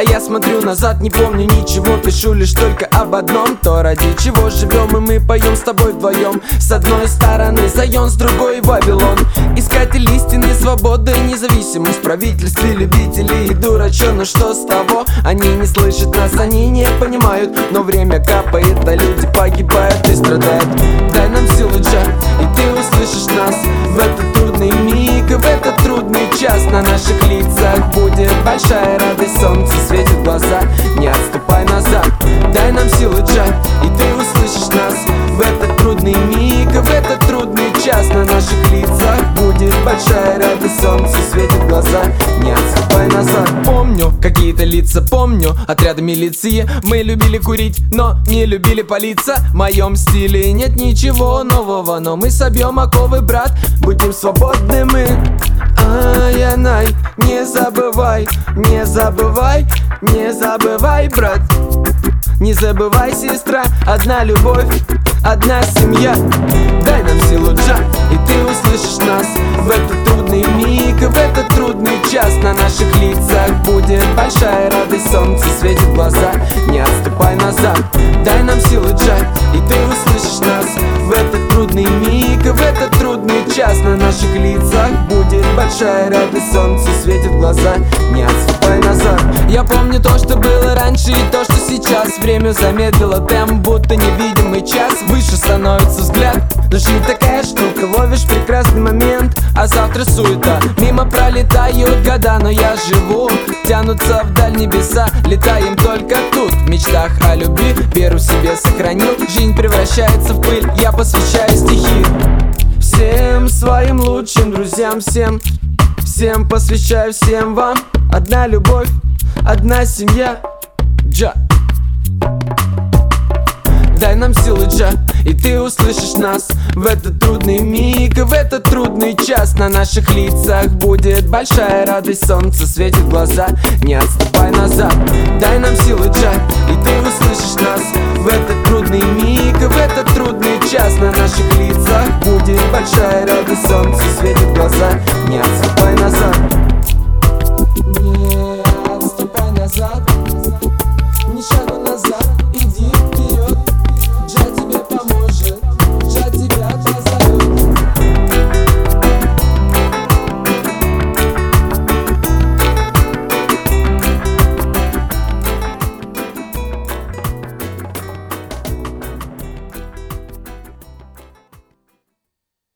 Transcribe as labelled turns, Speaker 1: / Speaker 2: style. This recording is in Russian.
Speaker 1: А я смотрю назад, не помню ничего Пишу лишь только об одном. То ради чего живем и мы поем с тобой вдвоем. С одной стороны Зайон, с другой Вавилон. Искатель истины, свободы независимость. Правительстве любителей и дурачо Но что с того? Они не слышат нас, они не понимают. Но время капает, а люди погибают и страдают. Дай нам силу, Джа, и большая радость Солнце светит глаза, не отступай назад Дай нам силы, Джа, и ты услышишь нас В этот трудный миг, в этот трудный час. На наших лицах будет большая радость Солнце светит глаза, не отступай назад. Помню какие-то лица, помню. Отряды милиции Мы любили курить, но не любили палиться. В моем стиле нет ничего нового Но мы собьем оковы, брат. Будем свободны забывай, не забывай, не забывай, брат. Не забывай, сестра, одна любовь, одна семья. Дай нам силу, Джа, и ты услышишь нас. В этот трудный миг, в этот трудный час На наших лицах будет большая радость Солнце светит в глаза, не отступай назад Дай нам силы, Джа, и ты услышишь нас. В этот трудный миг, в этот трудный час На наших лицах будет большая радость Солнце светит в глаза, не отступай назад. Я помню то, что было раньше и то, что сейчас. Время замедлило темп, будто невидимый час. Выше становится взгляд. Жизнь такая штука, ловишь прекрасный момент. А завтра суета, мимо пролетают года Но я живу, тянутся вдаль небеса Летаем только тут, в мечтах о любви Веру себе сохранил, жизнь превращается в пыль Я посвящаю стихи. Всем своим лучшим друзьям, всем Всем посвящаю, всем вам. Одна любовь, одна семья. Джа. Дай нам силы, Джа, и ты услышишь нас. В этот трудный миг, в этот трудный час На наших лицах будет большая радость. Солнце светит глаза, не отступай назад. Дай нам силы, Джа, и ты услышишь нас. В этот трудный миг, в этот трудный час На наших лицах будет большая радость. Солнце светит